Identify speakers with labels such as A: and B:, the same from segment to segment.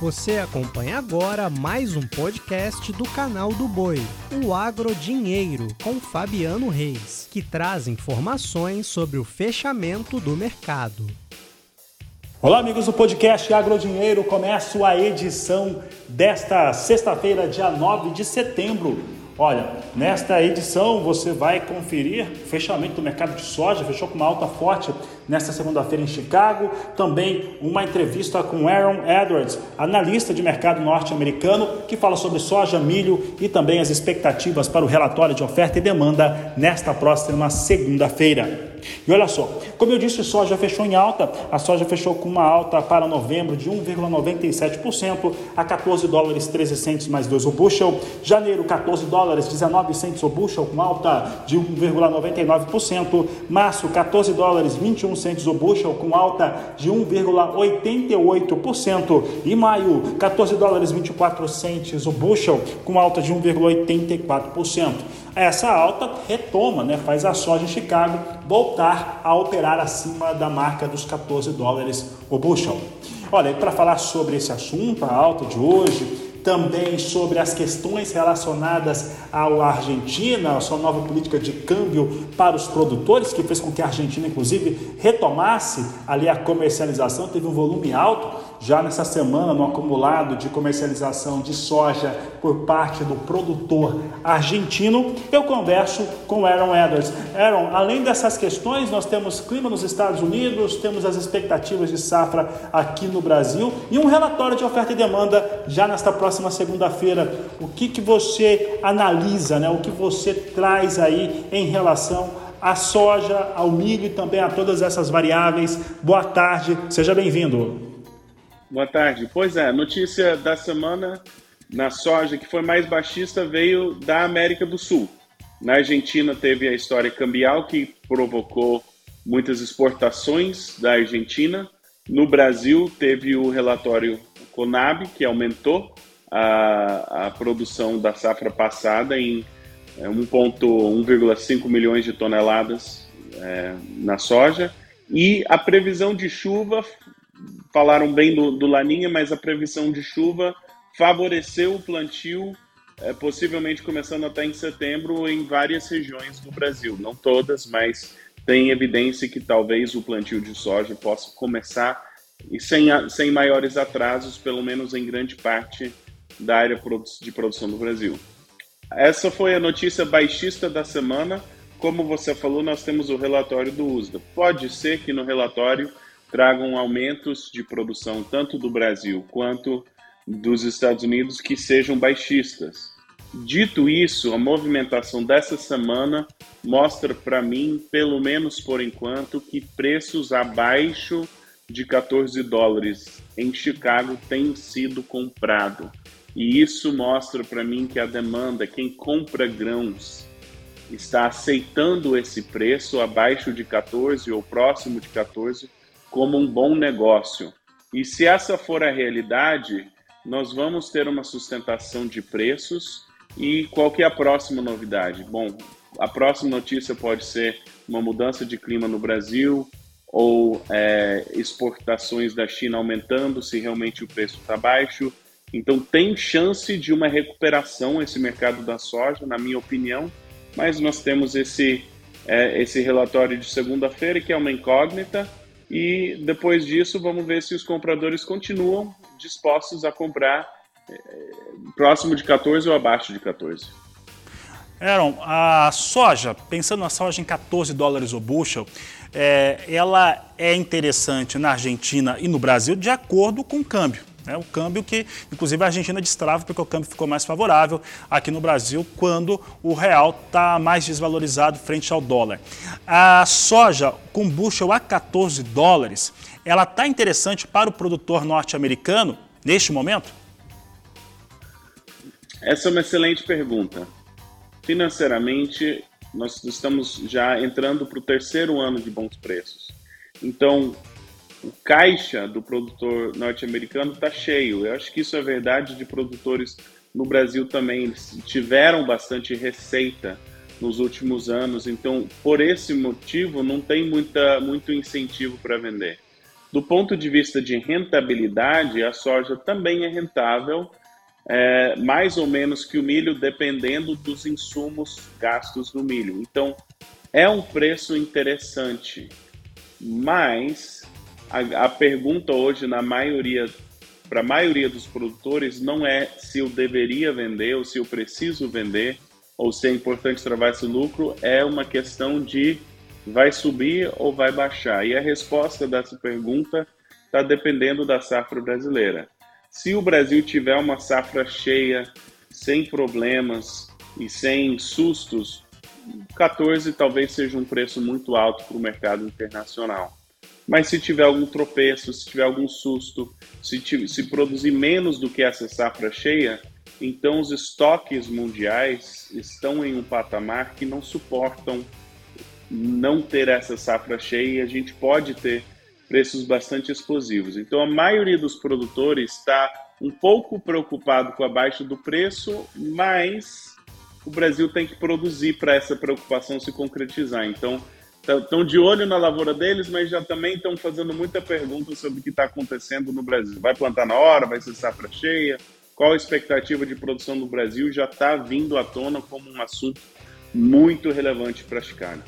A: Você acompanha agora mais um podcast do canal do Boi, o Agro Dinheiro, com Fabiano Reis, que traz informações sobre o fechamento do mercado.
B: Olá, amigos do podcast Agro Dinheiro. Começo a edição desta sexta-feira, dia 9 de setembro Olha, nesta edição você vai conferir o fechamento do mercado de soja, fechou com uma alta forte nesta segunda-feira em Chicago. Também uma entrevista com Aaron Edwards, analista de mercado norte-americano, que fala sobre soja, milho e também as expectativas para o relatório de oferta e demanda nesta próxima segunda-feira. E olha só, como eu disse, soja fechou em alta. A soja fechou com uma alta para novembro de 1,97% a 14 dólares 13 centos mais 2 o bushel. Janeiro, 14 dólares 19 centos o bushel com alta de 1,99%. Março, 14 dólares 21 centos o bushel com alta de 1,88%. E maio, 14 dólares 24 centos o bushel com alta de 1,84%. Essa alta retoma, né, faz a soja em Chicago voltar a operar acima da marca dos 14 dólares o bushel. Olha, para falar sobre esse assunto, a alta de hoje, também sobre as questões relacionadas à Argentina, a sua nova política de câmbio para os produtores, que fez com que a Argentina, inclusive, retomasse ali a comercialização, teve um volume alto já nessa semana no acumulado de comercialização de soja por parte do produtor argentino, eu converso com Aaron Edwards. Aaron, além dessas questões, nós temos clima nos Estados Unidos, temos as expectativas de safra aqui no Brasil e um relatório de oferta e demanda já nesta próxima segunda-feira. O que, que você analisa, né? o que você traz aí em relação à soja, ao milho e também a todas essas variáveis. Boa tarde, seja bem-vindo.
C: Boa tarde. Pois é, notícia da semana na soja que foi mais baixista veio da América do Sul. Na Argentina teve a história cambial que provocou muitas exportações da Argentina. No Brasil teve o relatório Conab que aumentou a, a produção da safra passada em 1,5 é, milhões de toneladas é, na soja. E a previsão de chuva falaram bem do, do Laninha, mas a previsão de chuva favoreceu o plantio, é, possivelmente começando até em setembro, em várias regiões do Brasil. Não todas, mas tem evidência que talvez o plantio de soja possa começar e sem, sem maiores atrasos, pelo menos em grande parte da área de produção do Brasil. Essa foi a notícia baixista da semana. Como você falou, nós temos o relatório do USDA. Pode ser que no relatório tragam aumentos de produção tanto do Brasil quanto dos Estados Unidos que sejam baixistas. Dito isso, a movimentação dessa semana mostra para mim, pelo menos por enquanto, que preços abaixo de 14 dólares em Chicago têm sido comprado. E isso mostra para mim que a demanda, quem compra grãos, está aceitando esse preço abaixo de 14 ou próximo de 14 como um bom negócio. E se essa for a realidade, nós vamos ter uma sustentação de preços. E qual que é a próxima novidade? Bom, a próxima notícia pode ser uma mudança de clima no Brasil ou é, exportações da China aumentando se realmente o preço está baixo. Então tem chance de uma recuperação esse mercado da soja, na minha opinião, mas nós temos esse, é, esse relatório de segunda-feira que é uma incógnita e depois disso, vamos ver se os compradores continuam dispostos a comprar é, próximo de 14 ou abaixo de 14.
B: Aaron, a soja, pensando na soja em 14 dólares o bushel, é, ela é interessante na Argentina e no Brasil de acordo com o câmbio. É o câmbio que, inclusive, a Argentina destrava porque o câmbio ficou mais favorável aqui no Brasil quando o real está mais desvalorizado frente ao dólar. A soja com bushel a 14 dólares, ela está interessante para o produtor norte-americano neste momento?
C: Essa é uma excelente pergunta. Financeiramente, nós estamos já entrando para o terceiro ano de bons preços. Então, o caixa do produtor norte-americano está cheio. Eu acho que isso é verdade de produtores no Brasil também. Eles tiveram bastante receita nos últimos anos, então por esse motivo não tem muita, muito incentivo para vender. do ponto de vista de rentabilidade, a soja também é rentável, é, mais ou menos que o milho, dependendo dos insumos gastos no milho. Então, é um preço interessante, mas a, a pergunta hoje, na maioria, para a maioria dos produtores, não é se eu deveria vender ou se eu preciso vender ou se é importante travar esse lucro, é uma questão de vai subir ou vai baixar. E a resposta dessa pergunta está dependendo da safra brasileira. Se o Brasil tiver uma safra cheia, sem problemas e sem sustos, 14 talvez seja um preço muito alto para o mercado internacional. Mas se tiver algum tropeço, se tiver algum susto, se, se produzir menos do que essa safra cheia, então os estoques mundiais estão em um patamar que não suportam não ter essa safra cheia e a gente pode ter preços bastante explosivos. Então a maioria dos produtores está um pouco preocupado com a baixa do preço, mas o Brasil tem que produzir para essa preocupação se concretizar. Então estão de olho na lavoura deles, mas já também estão fazendo muita pergunta sobre o que está acontecendo no Brasil. Vai plantar na hora? Vai ser safra cheia? Qual a expectativa de produção no Brasil? Já está vindo à tona como um assunto muito relevante para Chicago.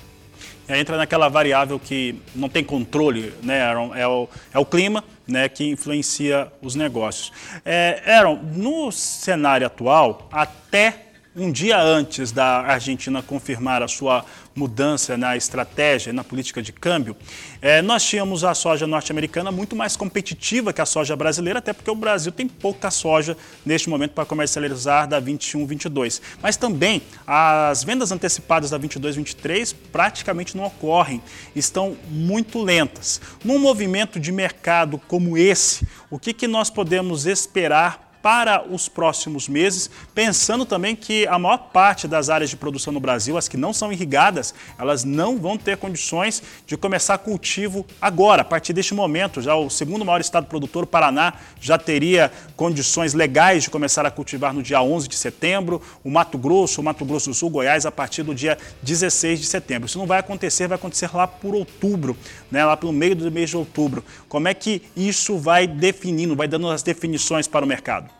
B: É, entra naquela variável que não tem controle, né, Aaron? É o, é o clima né, que influencia os negócios. É, Aaron, no cenário atual, até um dia antes da Argentina confirmar a sua mudança na estratégia, na política de câmbio, é, nós tínhamos a soja norte-americana muito mais competitiva que a soja brasileira, até porque o Brasil tem pouca soja neste momento para comercializar da 21-22. Mas também as vendas antecipadas da 22-23 praticamente não ocorrem, estão muito lentas. Num movimento de mercado como esse, o que, que nós podemos esperar para os próximos meses, pensando também que a maior parte das áreas de produção no Brasil, as que não são irrigadas, elas não vão ter condições de começar cultivo agora, a partir deste momento. Já o segundo maior estado produtor, o Paraná, já teria condições legais de começar a cultivar no dia 11 de setembro, o Mato Grosso, o Mato Grosso do Sul, Goiás, a partir do dia 16 de setembro. Isso não vai acontecer, vai acontecer lá por outubro, né, lá pelo meio do mês de outubro. Como é que isso vai definindo, vai dando as definições para o mercado?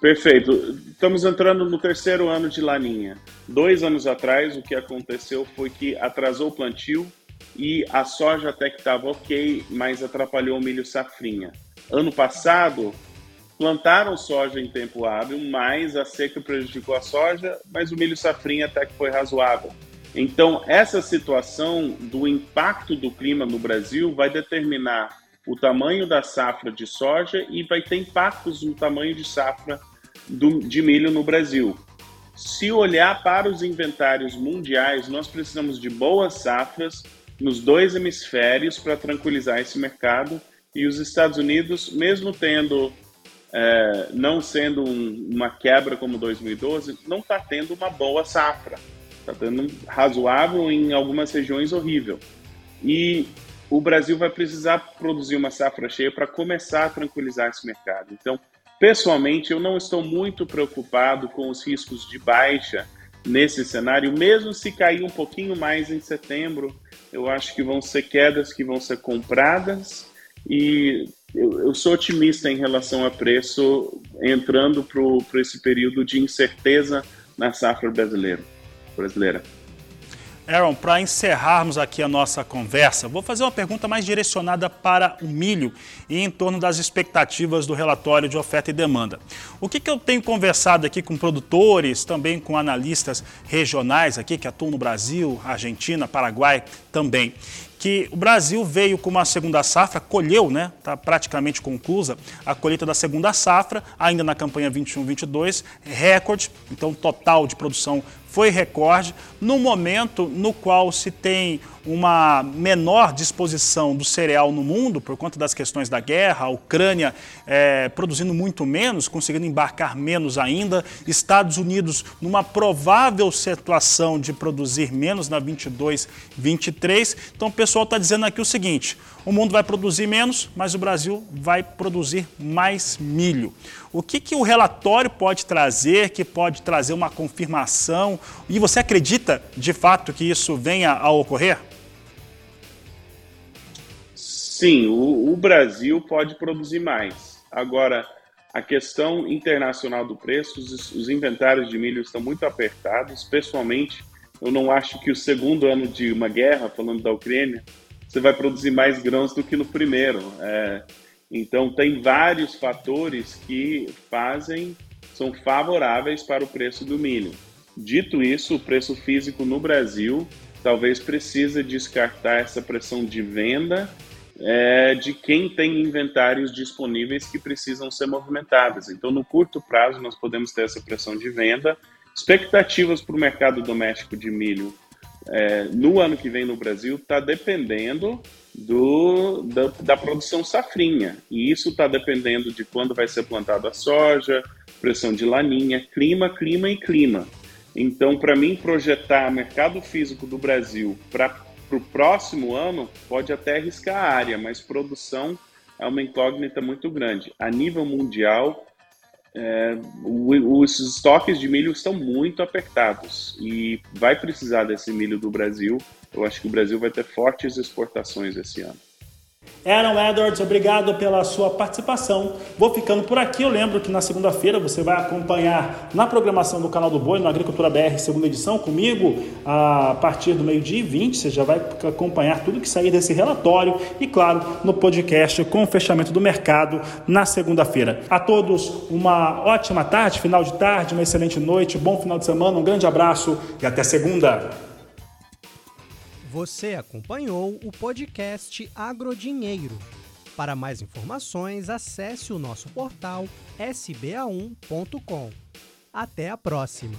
C: Perfeito. Estamos entrando no terceiro ano de Laninha. Dois anos atrás, o que aconteceu foi que atrasou o plantio e a soja até que estava ok, mas atrapalhou o milho safrinha. Ano passado, plantaram soja em tempo hábil, mas a seca prejudicou a soja, mas o milho safrinha até que foi razoável. Então, essa situação do impacto do clima no Brasil vai determinar o tamanho da safra de soja e vai ter impactos no tamanho de safra do, de milho no Brasil. Se olhar para os inventários mundiais, nós precisamos de boas safras nos dois hemisférios para tranquilizar esse mercado. E os Estados Unidos, mesmo tendo, é, não sendo um, uma quebra como 2012, não está tendo uma boa safra. Está tendo razoável em algumas regiões horrível. E o Brasil vai precisar produzir uma safra cheia para começar a tranquilizar esse mercado. Então, pessoalmente, eu não estou muito preocupado com os riscos de baixa nesse cenário, mesmo se cair um pouquinho mais em setembro, eu acho que vão ser quedas que vão ser compradas e eu, eu sou otimista em relação a preço entrando para esse período de incerteza na safra brasileira. brasileira.
B: Aaron, para encerrarmos aqui a nossa conversa, vou fazer uma pergunta mais direcionada para o milho e em torno das expectativas do relatório de oferta e demanda. O que, que eu tenho conversado aqui com produtores, também com analistas regionais aqui que atuam no Brasil, Argentina, Paraguai também, que o Brasil veio com uma segunda safra, colheu, né? Está praticamente conclusa a colheita da segunda safra, ainda na campanha 21-22, recorde, então total de produção foi recorde, no momento no qual se tem uma menor disposição do cereal no mundo por conta das questões da guerra, a Ucrânia é, produzindo muito menos, conseguindo embarcar menos ainda, Estados Unidos numa provável situação de produzir menos na 22, 23. Então o pessoal está dizendo aqui o seguinte: o mundo vai produzir menos, mas o Brasil vai produzir mais milho. O que, que o relatório pode trazer, que pode trazer uma confirmação? E você acredita de fato que isso venha a ocorrer?
C: Sim, o, o Brasil pode produzir mais. Agora, a questão internacional do preço, os, os, inventários de milho estão muito apertados. Pessoalmente, eu não acho que o segundo ano de uma guerra, falando da Ucrânia, você vai produzir mais grãos do que no primeiro. É, então, tem vários fatores que fazem, são favoráveis para o preço do milho. Dito isso, o preço físico no Brasil talvez precisa descartar essa pressão de venda é, de quem tem inventários disponíveis que precisam ser movimentados. Então, no curto prazo, nós podemos ter essa pressão de venda. Expectativas para o mercado doméstico de milho é, no ano que vem no Brasil está dependendo do, da, da, produção safrinha. E isso está dependendo de quando vai ser plantada a soja, pressão de laninha, clima, clima e clima. Então, para mim, projetar mercado físico do Brasil para o próximo ano pode até arriscar a área, mas produção é uma incógnita muito grande. A nível mundial, é, os estoques de milho estão muito apertados e vai precisar desse milho do Brasil. Eu acho que o Brasil vai ter fortes exportações esse ano.
B: Aaron Edwards, obrigado pela sua participação. Vou ficando por aqui. Eu lembro que na segunda-feira você vai acompanhar na programação do canal do Boi, no Agricultura BR, segunda edição, comigo, a partir do meio-dia e 20. Você já vai acompanhar tudo que sair desse relatório e, claro, no podcast com o fechamento do mercado na segunda-feira. A todos, uma ótima tarde, final de tarde, uma excelente noite, bom final de semana, um grande abraço e até segunda.
A: Você acompanhou o podcast Agrodinheiro. Para mais informações, acesse o nosso portal sba1.com. Até a próxima!